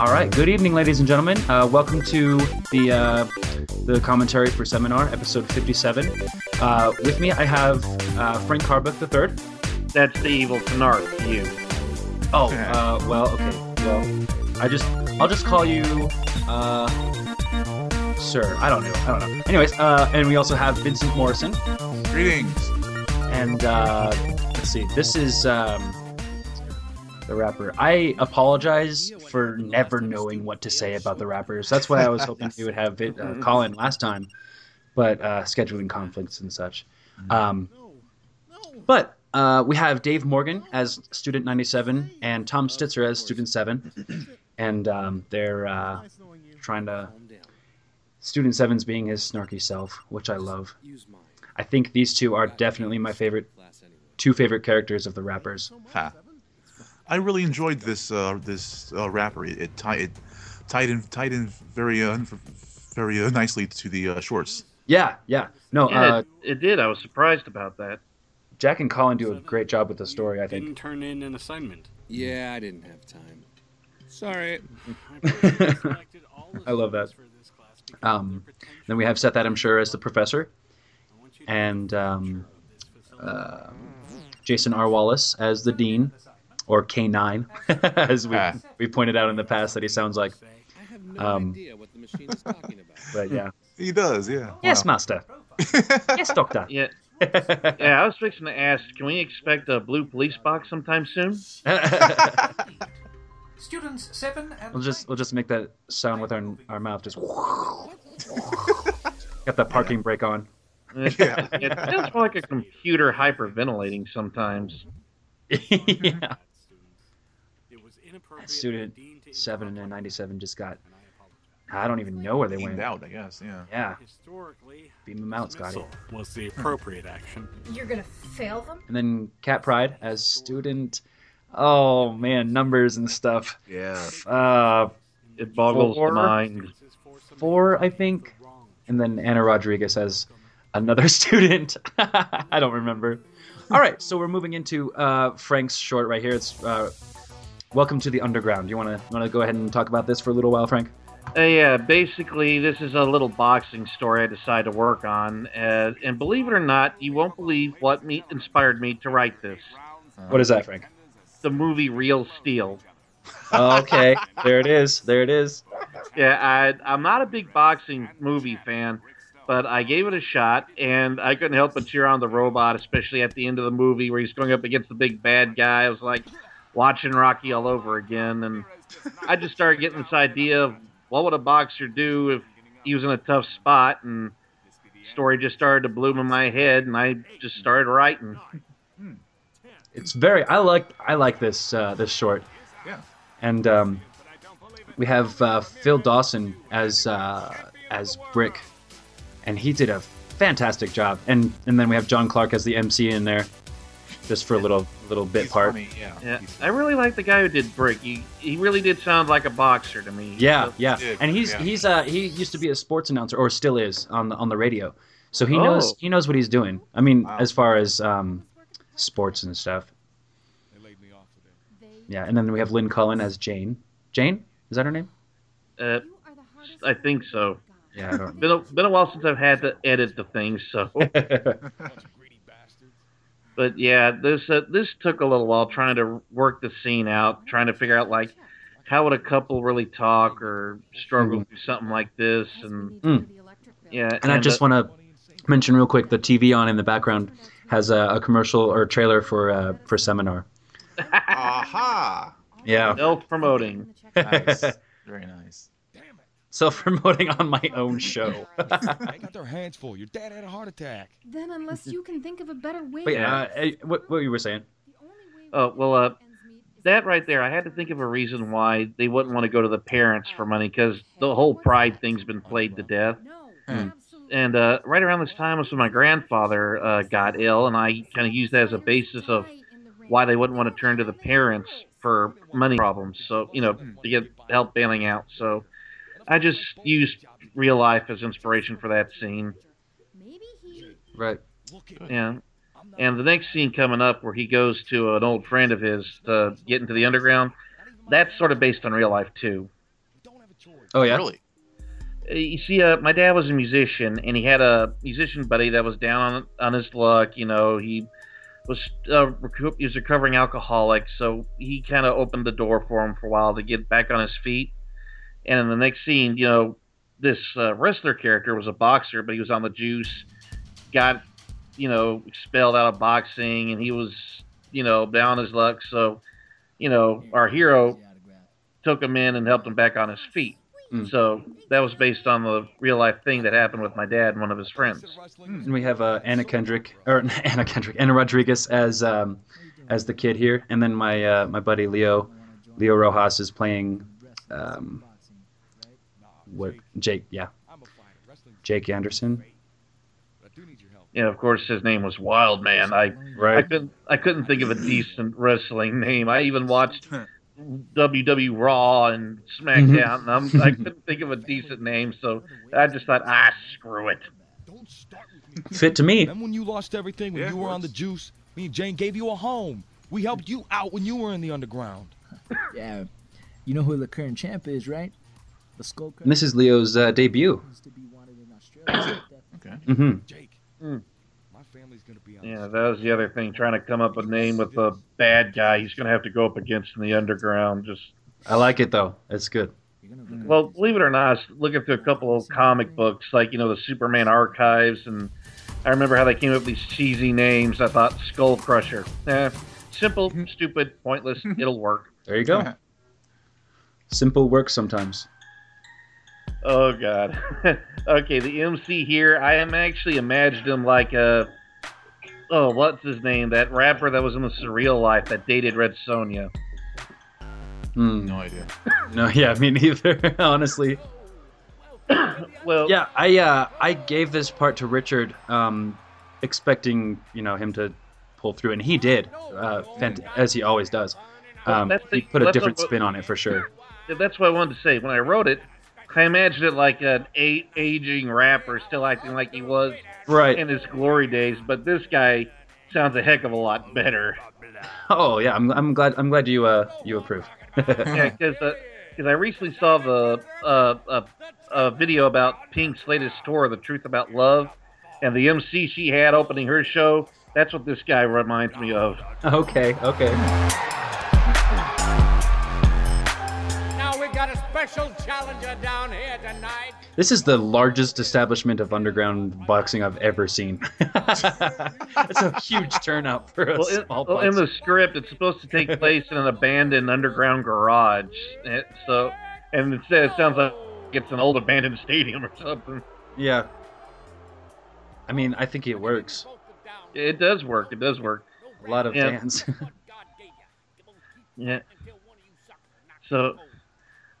All right. Good evening, ladies and gentlemen. Uh, welcome to the uh, the commentary for seminar, episode fifty-seven. Uh, with me, I have uh, Frank Carbuck III. That's the evil Canard you. Oh, uh, well, okay. Well, I just I'll just call you uh, sir. I don't know. I don't know. Anyways, uh, and we also have Vincent Morrison. Greetings. And uh, let's see. This is um, the wrapper. I apologize for never knowing what to say about the wrappers. That's why I was hoping we would have it, uh, Colin last time, but uh, scheduling conflicts and such. Um, but uh, we have Dave Morgan as student 97 and Tom Stitzer as student 7. And um, they're uh, trying to. Student 7's being his snarky self, which I love. I think these two are definitely my favorite, two favorite characters of the wrappers. Ha. I really enjoyed this uh, this uh, wrapper. It, it, tie, it tied in tied in very uh, very uh, nicely to the uh, shorts. Yeah, yeah. No, Yeah, uh, it, it did. I was surprised about that. Jack and Colin do a great job with the story, I Didn't think. turn in an assignment. Yeah, I didn't have time. Sorry. I love that. Um, then we have Seth Adam Sher as the professor, and um, uh, Jason R. Wallace as the dean, or K9, as we Ah. we pointed out in the past that he sounds like. I have no Um, idea what the machine is talking about. But yeah, He does, yeah. yes, Wow. master. yes, doctor. Yeah, yeah. I was fixing to ask, can we expect a blue police box sometime soon? Students seven and We'll just we'll just make that sound with our our mouth just. Got the parking brake on. It, Yeah. it sounds more like a computer hyperventilating sometimes. yeah. It was inappropriate Student for the dean to seven and our ninety seven just got. I don't even know where they Beamed went. out, I guess. Yeah. Yeah, Historically, beam them out, Scotty. was the appropriate action. You're gonna fail them? And then Cat Pride as student. Oh man, numbers and stuff. Yeah. Uh, It boggles Four. the mind. four, I think. And then Anna Rodriguez as another student. I don't remember. All right, so we're moving into uh, Frank's short right here. It's uh, Welcome to the Underground. You want to want to go ahead and talk about this for a little while, Frank? Uh, yeah, basically, this is a little boxing story I decided to work on. Uh, and believe it or not, you won't believe what me inspired me to write this. What is that, Frank? The movie Real Steel. okay, there it is. There it is. Yeah, I, I'm not a big boxing movie fan, but I gave it a shot, and I couldn't help but cheer on the robot, especially at the end of the movie where he's going up against the big bad guy. I was like watching Rocky all over again, and I just started getting this idea of what would a boxer do if he was in a tough spot, and story just started to bloom in my head, and I just started writing. It's very. I like. I like this. Uh, this short. Yeah. And um, we have uh, Phil Dawson as uh, as Brick, and he did a fantastic job. And and then we have John Clark as the MC in there, just for a little little bit He's part. funny, yeah. Yeah, I really like the guy who did Brick. He he really did sound like a boxer to me. Yeah, So- yeah. Yeah, And he's yeah. he's uh he used to be a sports announcer or still is on the on the radio, so he Oh. knows he knows what he's doing. I mean, Wow. as far as um, sports and stuff. They laid me off today. Yeah, and then we have Lynn Cullen as Jane. Jane is that her name? Uh, I think so. Yeah, I don't. Been a, been a while since I've had to edit the thing, so. But yeah, this uh, this took a little while trying to work the scene out, trying to figure out like how would a couple really talk or struggle through something like this, and Mm. yeah. And I just uh, want to mention real quick the TV on in the background has a, a commercial or trailer for uh, for seminar. Aha! Yeah, self promoting. Nice. Very nice. Self promoting on my own show. they got their hands full. Your dad had a heart attack. Then unless you can think of a better way. Wait, uh, eh, what what you were saying? Oh well, uh, that right there, I had to think of a reason why they wouldn't want to go to the parents for money because the whole pride thing's been played to death. No, And uh, right around this time was when my grandfather uh, got ill, and I kind of used that as a basis of why they wouldn't want to turn to the parents for money problems. So you know to get help bailing out. So I just used real life as inspiration for that scene. Right. Yeah. And the next scene coming up where he goes to an old friend of his to get into the underground, that's sort of based on real life too. Oh yeah. Really? Uh, You see, uh, my dad was a musician, and he had a musician buddy that was down on, on his luck. You know, he was uh, recu- he was a recovering alcoholic, so he kind of opened the door for him for a while to get back on his feet. And in the next scene, you know, this uh, wrestler character was a boxer, but he was on the juice, got you know expelled out of boxing, and he was you know down on his luck. So, you know, our hero took him in and helped him back on his feet. Mm. So that was based on the real life thing that happened with my dad and one of his friends. And we have uh, Anna Kendrick or Anna Kendrick, Anna Rodriguez as um, as the kid here, and then my uh, my buddy Leo, Leo Rojas is playing um, what Jake? Yeah, Jake Anderson. Yeah, of course his name was Wild Man. I I Right. couldn't I couldn't think of a decent wrestling name. I even watched WW Raw and SmackDown, and I'm, I couldn't think of a decent name, so I just thought, ah, screw it. Fit to me. Remember when you lost everything when Yeah, you were on the juice? Me and Jane gave you a home. We helped you out when you were in the underground. Yeah. You know who the current champ is, right? The Skull And this is Leo's uh, debut. used to be wanted in Australia. Okay. hmm Jake, Mm. my family's gonna be on Yeah, that was the other thing, trying to come up with a name with a bad guy he's going to have to go up against in the underground. Just I like it though. It's good. You're gonna look Well, believe it or not, I was looking through a couple of comic books, like you know the Superman archives, and I remember how they came up with these cheesy names. I thought Skull Crusher, eh, simple, stupid, pointless. It'll work. There you go. Simple works sometimes. Oh God. okay, the MC here. I am actually imagined him like a. Oh, what's his name? That rapper that was in the Surreal Life that dated Red Sonja. Hmm. No idea. No, yeah, me neither. Honestly. Well, Yeah, I uh, I gave this part to Richard, um, expecting you know him to pull through, and he did, uh, fant- as he always does. Um, That's the- he put a different what- spin on it for sure. that's what I wanted to say. When I wrote it, I imagined it like an aging rapper still acting like he was Right. in his glory days, but this guy sounds a heck of a lot better. Oh yeah, I'm, I'm glad I'm glad you uh you approve. yeah, because I recently saw the uh, a, a video about Pink's latest tour, The Truth About Love, and the MC she had opening her show. That's what this guy reminds me of. okay, okay. Special challenger down here tonight. This is the largest establishment of underground boxing I've ever seen. It's a huge turnout for a Well, in, small well, in the script, it's supposed to take place in an abandoned underground garage. Eh, So, and instead, it sounds like it's an old abandoned stadium or something. Yeah. I mean, I think it works. It does work. It does work. A lot of Yeah. fans. Yeah. So,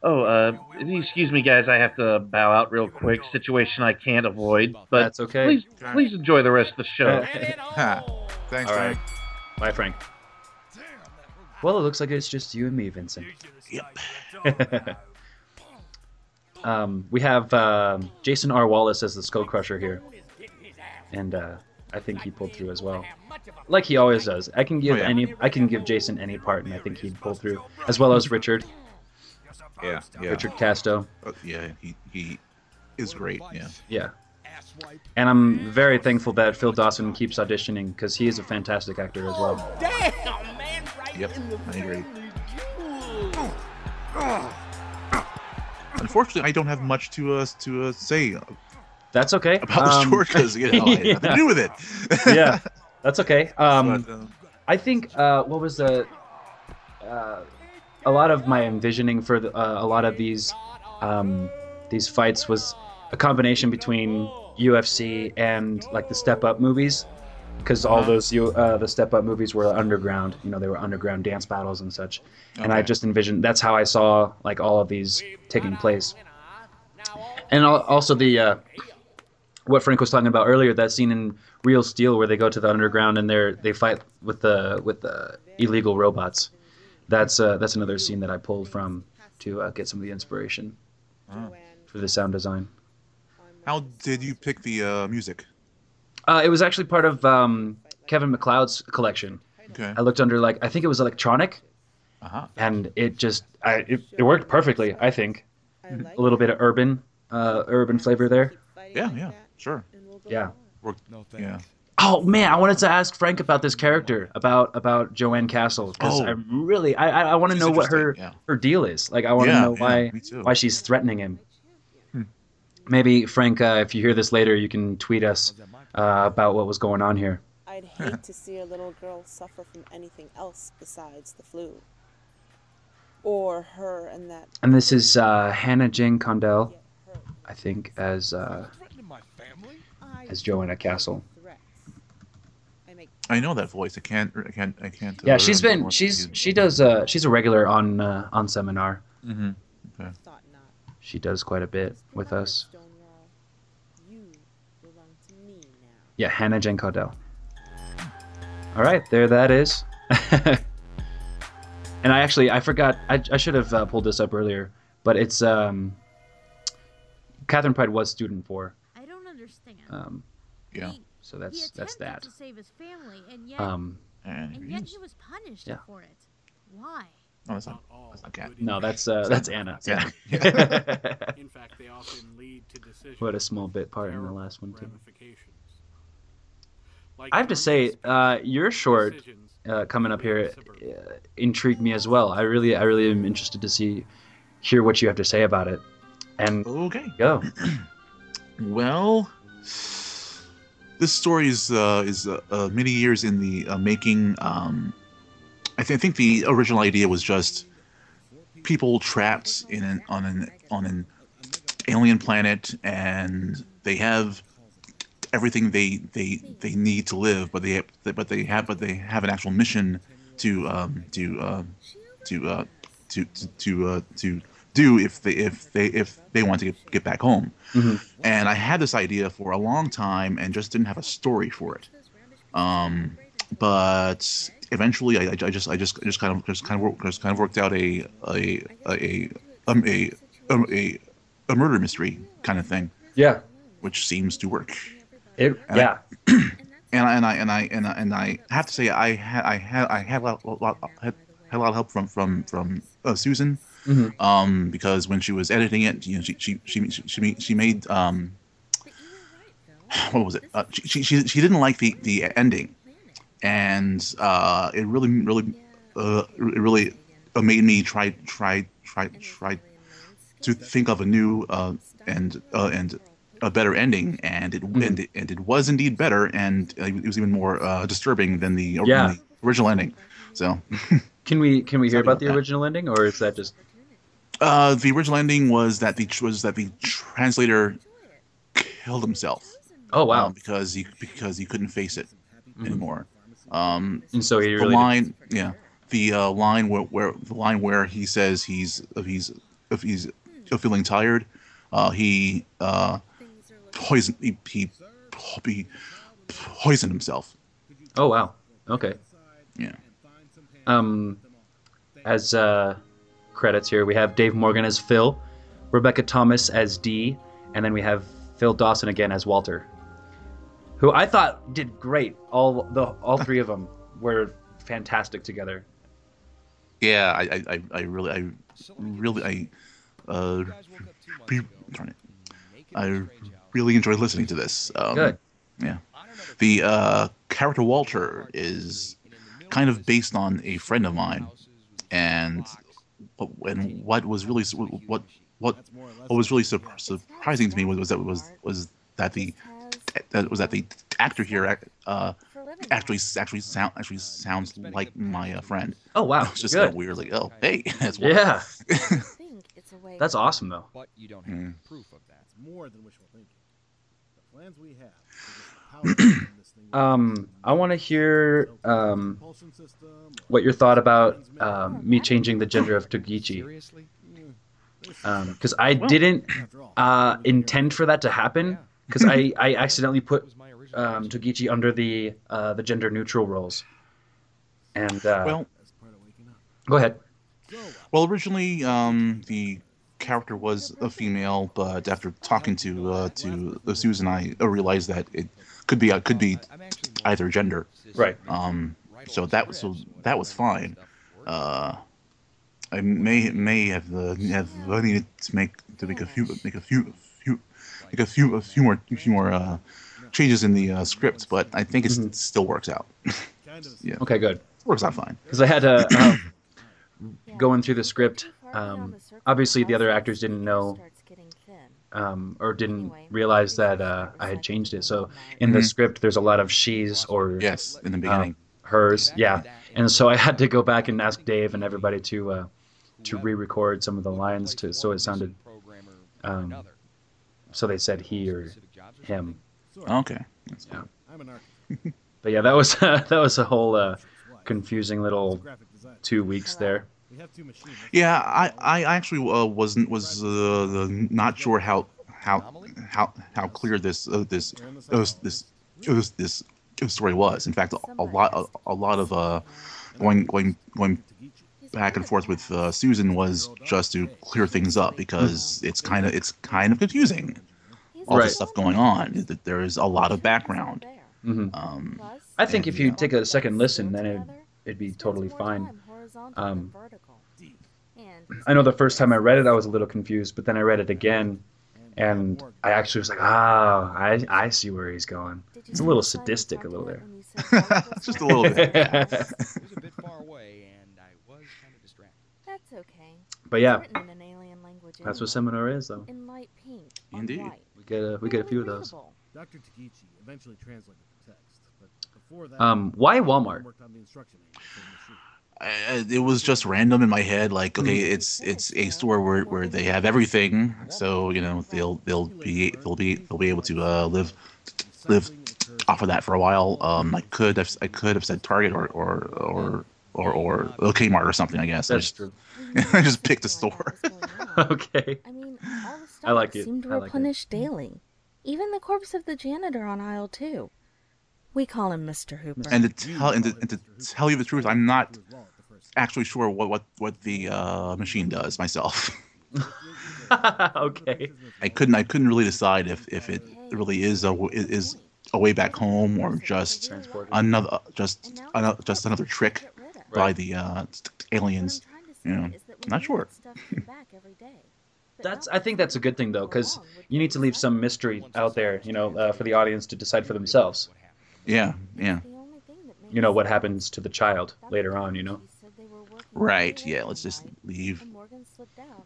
oh, uh, excuse me, guys. I have to bow out real quick. Situation I can't avoid, but That's okay. please, please enjoy the rest of the show. Thanks, All right. Frank. Bye, Frank. Well, it looks like it's just you and me, Vincent. Yep. um, we have um, Jason R. Wallace as the Skull Crusher here, and uh, I think he pulled through as well, like he always does. I can give Oh, yeah. any, I can give Jason any part, and I think he'd pull through, as well as Richard, Yeah. Yeah. Richard Casto. Uh, yeah. He he is great. Yeah. Yeah. And I'm very thankful that Phil Dawson keeps auditioning because he is a fantastic actor as well. Damn, man, right Yep. in the I agree. Unfortunately, I don't have much to uh, to uh, say That's okay. about the Um, story because you know I had nothing to do with it. yeah, that's okay. Um, But, uh, I think uh, what was the uh, a lot of my envisioning for the, uh, a lot of these um, these fights was a combination between UFC and like the Step Up movies, because all Uh-huh. those you uh, the Step Up movies were underground. You know, they were underground dance battles and such. And I just envisioned that's how I saw like all of these taking place. And also the uh, what Frank was talking about earlier, that scene in Real Steel where they go to the underground and they're they fight with the with the illegal robots. That's uh, that's another scene that I pulled from to uh, get some of the inspiration Oh. for the sound design. how did you pick the uh, music? Uh, it was actually part of um, Kevin MacLeod's collection. Okay. I looked under like I think it was electronic, Uh huh. and it just I it, it worked perfectly. I think. a little bit of urban, uh, urban flavor there. Yeah, yeah, sure. Yeah. No Yeah. Oh man, I wanted to ask Frank about this character, about about Joanne Castle, because Oh. I really, I I, I want to know what her yeah. her deal is. Like, I want to Yeah, know why me too. why she's threatening him. Hmm. Maybe Frank, uh, if you hear this later, you can tweet us uh, about what was going on here. I'd hate to see a little girl suffer from anything else besides the flu. Or her and that. And this is uh, Hannah Jane Condell, I think, as uh, as Joanna Castle. I know that voice. I can't. I can't. I can't. uh, Yeah, she's been she's she- she does uh she's a regular on uh, on seminar. Mm-hmm. Okay. She does quite a bit with us. Yeah, Hannah Jane Caudell. All right, there that is. and I actually I forgot I, I should have uh, pulled this up earlier, but it's um Catherine Pride was student for. I don't understand. Um, yeah. So that's he that's that. to save his family, and yet, Um, and yet he was punished Yeah. for it. Why? Oh, that's not. That's not cat. No, that's uh, that's Anna. Yeah. In fact, they often lead to decisions. What a small bit part in the last one too. Like I have to say, uh, your short uh, coming up here uh, intrigued me as well. I really, I really am interested to see, hear what you have to say about it. And okay, go. Well, this story is uh, is uh, uh, many years in the uh, making. Um, I, th- I think the original idea was just people trapped in an on an on an alien planet, and they have everything they they they need to live, but they but they have but they have an actual mission to um, to um, to uh, to to to, uh, to do if they if they if they want to get, get back home. And I had this idea for a long time and just didn't have a story for it. Um, but eventually, I, I just I just just kind of just kind of work, just kind of worked out a a a um, a, um, a a murder mystery kind of thing. Yeah. Which seems to work. It And yeah. and I, and I and I and I, and I have to say I had I had I had a lot, a lot had, had a lot of help from from from uh, Susan, Mhm. um, because when she was editing it, you know, she she she she, she made, she made um, what was it? Uh, she, she she didn't like the the ending, and uh, it really really uh, it really uh, made me try try try try to think of a new uh, and uh, and a better ending, and it and, it and it was indeed better, and uh, it was even more uh, disturbing than the, Yeah. the original ending. So, Can we can we hear about about the original ending, or is that just? uh, the original ending was that the was that the translator killed himself. Oh wow! um, because he because he couldn't face it anymore. Um, And so he the really line, yeah, the uh, line where, where the line where he says he's if he's if he's feeling tired, uh, he uh, poison he, he he poisoned himself. Oh wow. Okay. Yeah. Um, as uh, credits here, we have Dave Morgan as Phil, Rebecca Thomas as Dee, and then we have Phil Dawson again as Walter, who I thought did great. All the all three of them were fantastic together. Yeah, I I, I- really I really I uh re- darn it. I really enjoyed listening to this. Um, Good. Yeah. The uh, character Walter is kind of based on a friend of mine, and what- and what was really what what what was really sur- surprising to me was, was that was was that the that was that the actor here uh, actually actually sound actually sounds like my uh, friend. Oh wow, It's just good. kind of weird. Like oh hey, that's Walter. Yeah. That's awesome though. But you don't have Mm. proof of that. It's more than wishful thinking. The plans we have to just power this thing Um, I want to hear um, what your thought about um, me changing the gender of Togichi. Because I didn't uh, intend for that to happen. Because I, I accidentally put um, Togichi under the uh, the gender neutral roles. And uh, Well, go ahead. Well, originally, um, the character was a female, but after talking to uh, to Susan, I uh, realized that it could be uh, could be either gender. Right. Um. So that was so that was fine. Uh. I may may have uh, have needed to make to make a few make a few few make a few a few more few more uh, changes in the uh, script, but I think it's, it still works out. yeah. Okay, good. Works out fine. Because I had to um, going through the script. Um, obviously, the other actors didn't know um, or didn't realize that uh, I had changed it. So in the Mhm. script, there's a lot of she's or Yes, in the um, beginning. hers, yeah. And so I had to go back and ask Dave and everybody to uh, to re-record some of the lines to so it sounded. Um, so they said he or him. Okay. Yeah. I'm an architect. But yeah, that was that was a whole uh, confusing little two weeks there. We have two machines. Yeah, I I actually uh, wasn't was uh, the, not sure how how how how clear this uh, this uh, this this this, this story was. In fact, a, a lot a, a lot of uh going going going back and forth with uh, Susan was just to clear things up because it's kind of it's kind of confusing. All Right. this stuff going on. There is a lot of background. hmm Um, I think and, if you know, take a second listen, then it'd, it'd be totally fine. Um, I know the first time I read it, I was a little confused, but then I read it again, and I actually was like, ah, I, I see where he's going. It's a little sadistic, a little there. just a little bit. That's okay. But yeah, in an alien language that's what seminar is, though. In light pink. Indeed. white. We get a we get a few of those. Dr. Takichi eventually translated the text, but before that, Um, why Walmart? Worked on the instruction manual for the machine. Uh, it was just random in my head. Like, okay, it's it's a store where, where they have everything, so you know they'll they'll be they'll be they'll be able to uh, live live off of that for a while. Um, I could have I could have said Target or or or or, or Kmart or something. I guess I just, true. I just picked a store. okay. I mean, all the I like stocks it. seem to I like it. replenish daily. Even the corpse of the janitor on aisle two. We call him Mr. Hooper. and to tell and to, and to tell you the truth, I'm not actually sure what what what the uh, machine does myself. okay. I couldn't I couldn't really decide if, if it really is a is a way back home or just another just another just another trick by the uh, aliens. You know, not sure. That's I think that's a good thing though, because you need to leave some mystery out there, you know, uh, for the audience to decide for themselves. Yeah, yeah. You know what happens to the child later on, you know. Right. Yeah. Let's just leave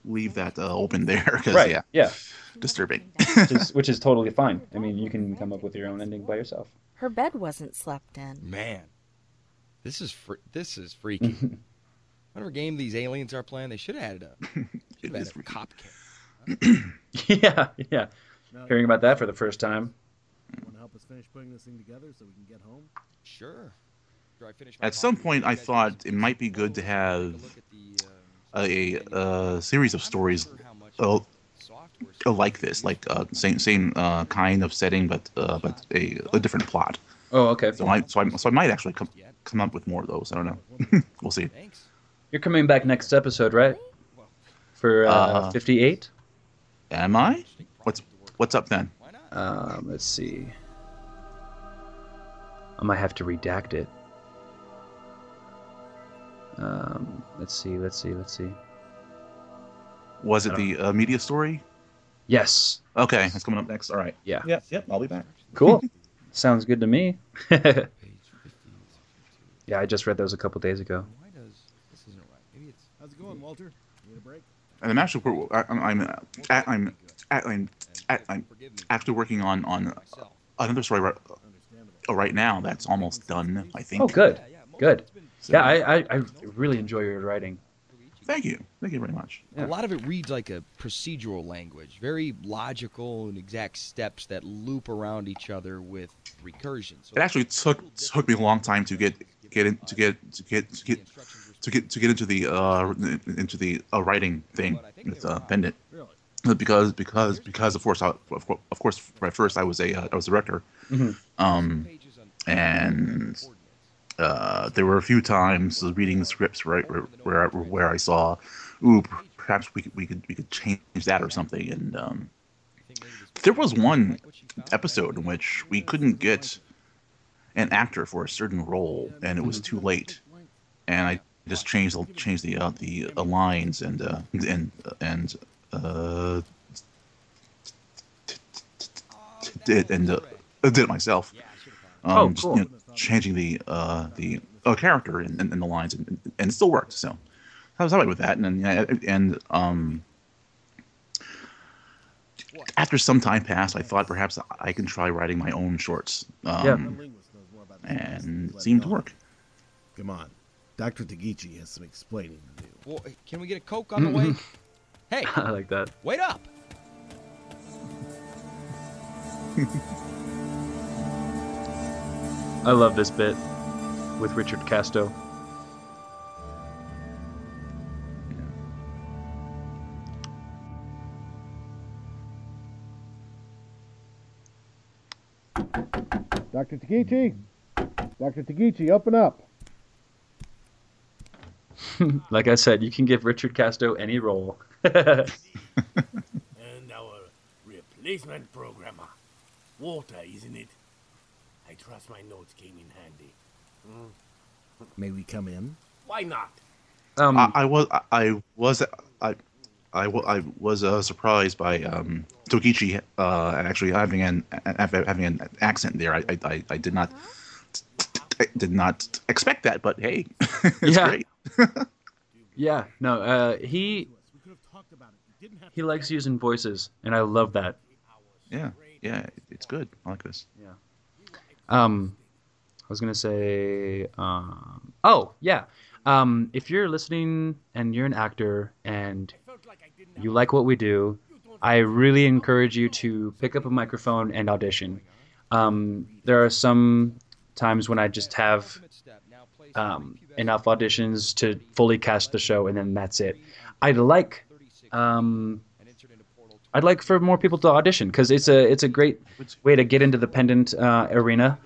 leave that uh, open there because Right. yeah, Yeah. disturbing. Which is, which is totally fine. I mean, you can come up with your own ending by yourself. Her bed wasn't slept in. Man, this is fr- this is freaky. Whatever game these aliens are playing, they should have added a should have added a cop cam. yeah, yeah. Hearing about that for the first time. Want to help us finish putting this thing together so we can get home? Sure. I finish my At some point, I thought it might be good to have a, a series of stories uh, uh, like this, like uh, same same uh, kind of setting, but uh, but a, a different plot. Oh, okay. So I so I so I might actually come come up with more of those. I don't know. we'll see. Thanks. You're coming back next episode, right? For uh, Uh, 58? Am I? What's what's up then? Um, let's see. I might have to redact it. Um, let's see, let's see, let's see. Was it the uh, media story? Yes. Okay, that's coming up next. All right. Yeah. Yep. Yep. I'll be back. Cool. Sounds good to me. yeah, I just read those a couple days ago. How's it going, Walter? Need a break? And I'm actually wor- I- I'm I'm at, I'm at, I'm at, I'm actually working on on another story right, uh, right now that's almost done. I think. Oh, good. Good. So- Yeah, I, I, I really enjoy your writing. Thank you. Thank you very much. A lot of it reads like a procedural language, very logical and exact steps that loop around each other with recursion. So It actually took took me a long time to get get in, to get to get to get to get to get into the uh into the uh, writing thing with uh, Pendant. Because because because of course I, of course, of course at first I was a uh, I was a director, Mhm. um, and uh, there were a few times reading the scripts where where I, where I saw, ooh, perhaps we could we could we could change that or something. And um, there was one episode in which we couldn't get an actor for a certain role, and it was too late. And I just changed the change the uh, the uh, lines and uh, and and uh, did and uh, did it myself. Um, Oh, just, cool. you know, changing the uh, the uh, character and, and, and the lines and, and it still worked. So I was alright with that. And then and um, after some time passed, I thought perhaps I can try writing my own shorts. Um, Yeah. and it seemed to work. Come on. Dr. Tagichi has some explaining to do. Well, can we get a Coke on the way? Hey, I like that. wait up! I love this bit with Richard Casto. Dr. Tagichi? Dr. Tagichi, open up. like I said, you can give Richard Casto any role. And our replacement programmer. Water, isn't it? I trust my notes came in handy. May we come in? Why not? Um, I, I was I was I I, wa- I was uh, surprised by um, Tokichi uh, actually having an having an accent there. I I, I- I did not I did not expect that, but hey, it's Yeah. great. yeah, no, uh, he he likes using voices, and I love that. Yeah, yeah, it's good. I like this. Yeah. Um, I was gonna say, um, oh yeah, um, if you're listening and you're an actor and you like what we do, I really encourage you to pick up a microphone and audition. Um, there are some times when I just have um, enough auditions to fully cast the show, and then that's it. I'd like, um, I'd like for more people to audition because it's a it's a great way to get into the pendant uh, arena.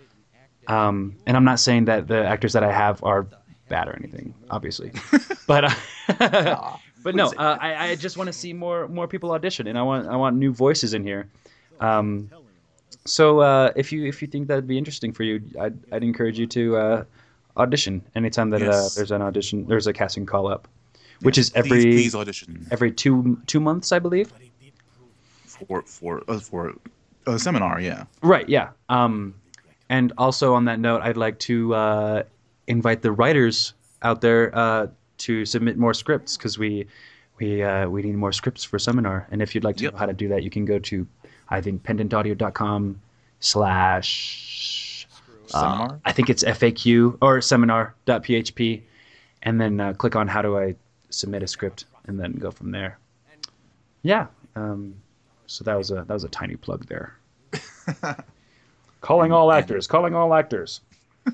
Um, and I'm not saying that the actors that I have are bad or anything, obviously, but uh, but no, uh, I, I just want to see more more people audition, and I want I want new voices in here. Um, so uh, if you if you think that'd be interesting for you, I'd, I'd encourage you to uh, audition anytime that uh, Yes. there's an audition, there's a casting call up, which is every please, please audition every two two months, I believe. for for uh, for a seminar. Yeah, Right. Yeah. Um, and also on that note, I'd like to uh, invite the writers out there uh, to submit more scripts because we we uh, we need more scripts for seminar. And if you'd like to know how to do that, you can go to I think pendantaudio.com slash uh, Seminar? I think it's FAQ or seminar.php, and then uh, click on how do I submit a script, and then go from there. Yeah. Um, so that was a that was a tiny plug there. calling all actors. Calling all actors.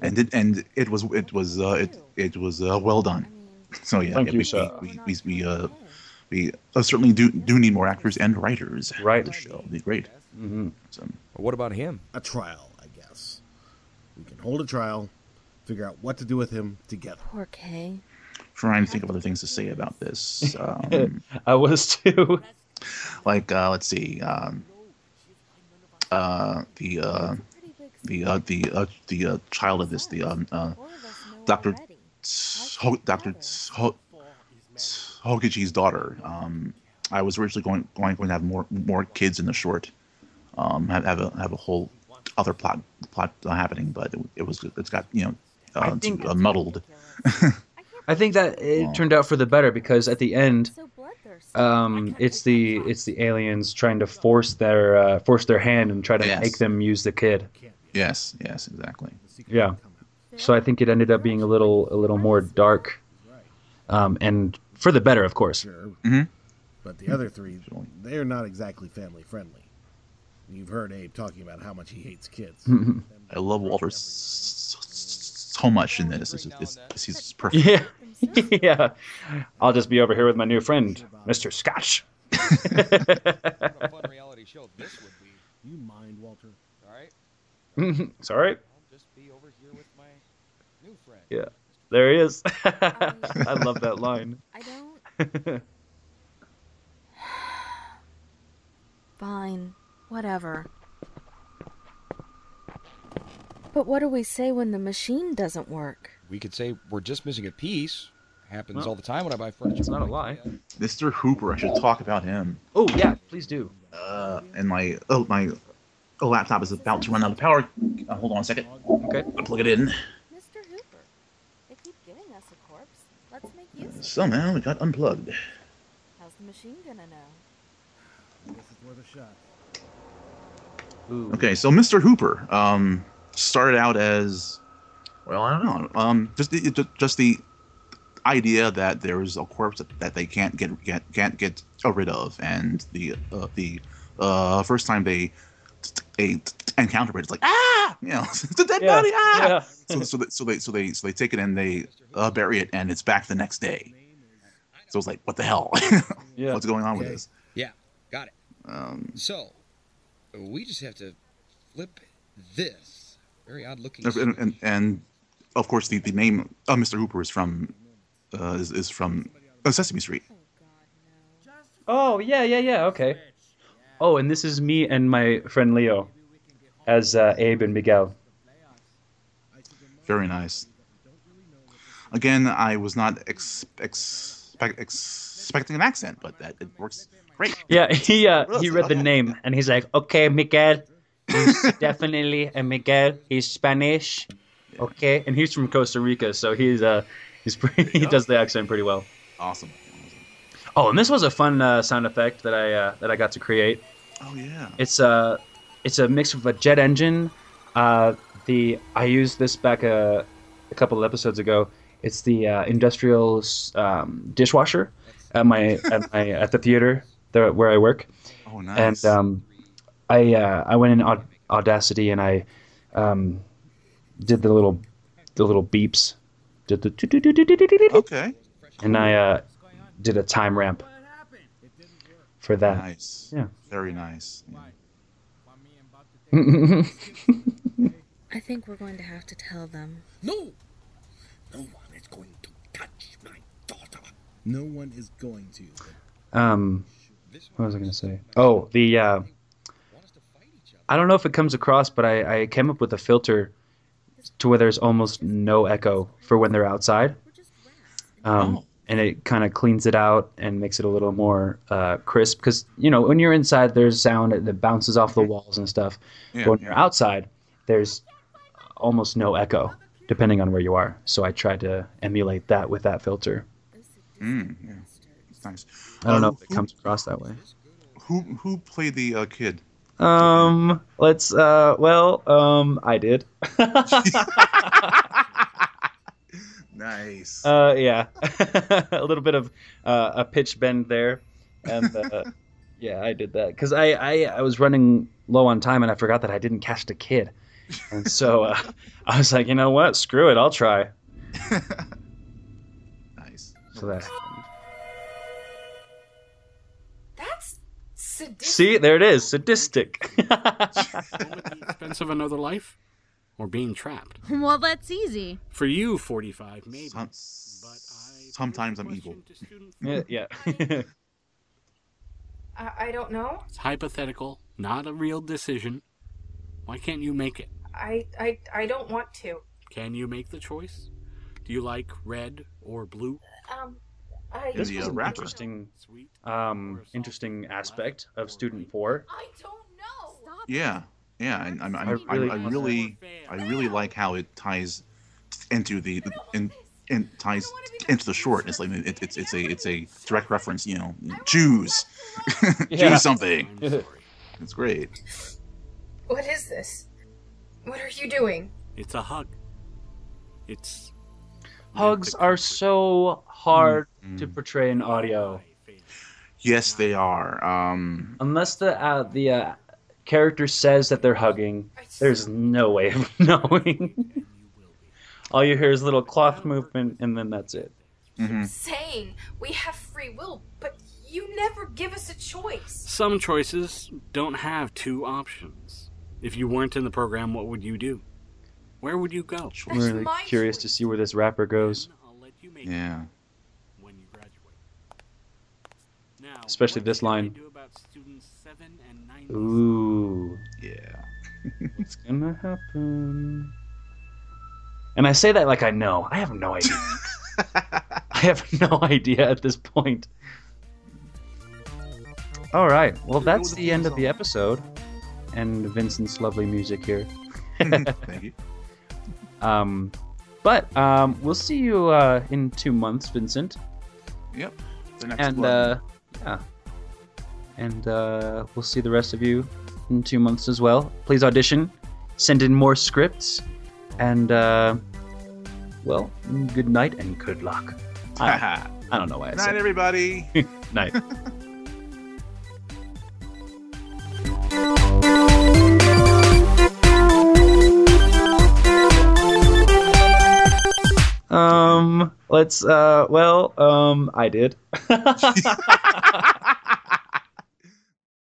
and it and it was it was uh, it it was uh, well done. So yeah, Thank yeah, you, we, sir. we we we uh, we uh, certainly do do need more actors and writers. Right. The show It'd be great. Mm-hmm. So, what about him? A trial, I guess. We can hold a trial, figure out what to do with him together. Poor Kay. Trying to think of other things to say about this. Um, I was too. like uh, let's see, um, uh, the uh, the uh, the uh, the uh, child of this, the um, uh, Doctor Ho- Doctor Ho- Hokichi's daughter. Um, I was originally going going going to have more more kids in the short, um, have, have a have a whole other plot plot uh, happening, but it, it was it's got you know uh, think- uh, muddled. I think that it turned out for the better because at the end, um, it's the it's the aliens trying to force their uh, force their hand and try to Yes. make them use the kid. Yes, yes, exactly. Yeah. So I think it ended up being a little a little more dark, um, and for the better, of course. Mm-hmm. But the other three, they're not exactly family friendly. You've heard Abe talking about how much he hates kids. I love Walter s- s- so much in this. It's, it's, it's, he's perfect. Yeah. yeah. I'll just be over here with my new friend, Mr. Scotch. reality show this would be. You mind, Walter? All right. Sorry. Just be over here with my new friend. Yeah. There he is. I love that line. I don't. Fine. Whatever. But what do we say when the machine doesn't work? we could say we're just missing a piece. Happens Well, all the time when I buy furniture. It's from not a lie. Mr. Hooper. I should talk about him. Oh yeah, please do. Uh, and my oh my oh, laptop is about to run out of power. Uh, hold on a second. Okay. I'll Plug it in. Mr. Hooper, they keep giving us a corpse. Let's make use of it. Somehow it got unplugged. How's the machine gonna know? This is worth a shot. Ooh. Okay, so Mr. Hooper um, started out as well. I don't know. Um, just the, just the idea that there's a corpse that, that they can't get, get can't get rid of, and the uh, the uh, first time they they encounter it, it's like ah, you know, it's a dead Yeah, body. Ah. yeah. So, so, they, so they so they so they take it and they uh, bury it, and it's back the next day. So it's like, what the hell? Yeah. What's going on with this? Yeah, got it. Um, So, we just have to flip this very odd looking. and, and, and of course the, the name of Mr. Hooper is from uh, is, is from uh, Sesame Street. Oh yeah, yeah, yeah. Okay. Oh, and this is me and my friend Leo, as uh, Abe and Miguel. Very nice. Again, I was not ex- expect, expecting an accent, but that it works great. Yeah, he uh, he read the name and he's like, okay, Miguel, he's definitely a Miguel. He's Spanish, okay, and he's from Costa Rica, so he's uh he's pretty, he does the accent pretty well. Awesome. Oh, and this was a fun uh, sound effect that I uh, that I got to create. Oh yeah. It's a it's a mix of a jet engine. Uh, the I used this back a, a couple of episodes ago. It's the uh, industrial um, dishwasher at my at my at the theater there where I work. Oh nice. And um, I uh, I went in Aud- Audacity and I um, did the little the little beeps. Did the okay. And I uh, did a time ramp for that. Nice. Yeah. Very nice. I think we're going to have to tell them. No! No one is going to touch my daughter. No one is going to. Um, what was I gonna say? Oh, the uh, I don't know if it comes across, but I, I came up with a filter to where there's almost no echo for when they're outside. Um, and it kind of cleans it out and makes it a little more uh, crisp because you know when you're inside, there's sound that bounces off the walls and stuff. Yeah, but when you're outside, there's almost no echo depending on where you are. So I tried to emulate that with that filter. Mm, yeah. It's nice. I don't know Uh, if it comes across that way. Who who played the uh, kid? Um, let's uh well, um I did. Nice. uh yeah. a little bit of uh, a pitch bend there. And uh, yeah, I did that cuz I, I I was running low on time and I forgot that I didn't cast a kid. And so uh, I was like, "You know what? Screw it. I'll try." nice. So that That's sadistic. See, there it is. Sadistic. the Expense of another life, or being trapped. well, that's easy. For you, forty-five, maybe. Some- sometimes I'm evil. yeah, yeah. I, I don't know. It's hypothetical, not a real decision. Why can't you make it? I, I, I don't want to. Can you make the choice? Do you like red or blue? Um, I. this was an interesting um interesting aspect of student 4. I don't know. Yeah, yeah, and I'm, I'm, I I really really, I really, I really like how it ties into the in, in ties into the short. It's like it, it's it's a it's a direct reference. You know, choose, choose something. It's great. What is this? What are you doing? It's a hug. It's Hugs are so hard to portray in audio. Yes, they are. Um, Unless the uh, the uh, character says that they're hugging, there's no way of knowing. All you hear is little cloth movement, and then that's it. Mm-hmm. Saying we have free will, but you never give us a choice. some choices don't have two options. If you weren't in the program, what would you do? Where would you go? I'm really curious to see where this wrapper goes, yeah. When you graduate. Now, especially this line. do about students seven and nine? Ooh, Yeah. what's gonna happen? And I say that like I know. I have no idea. I have no idea at this point. All right. Well, that's the end of the episode, and Vincent's lovely music here. Thank you. Um, but um, we'll see you uh, in two months, Vincent. Yep. The next and one. uh, yeah, and uh, we'll see the rest of you in two months as well. Please audition, send in more scripts, and uh, well, good night and good luck. I, I don't know why I Night, said everybody. night. Um, let's uh well, um I did.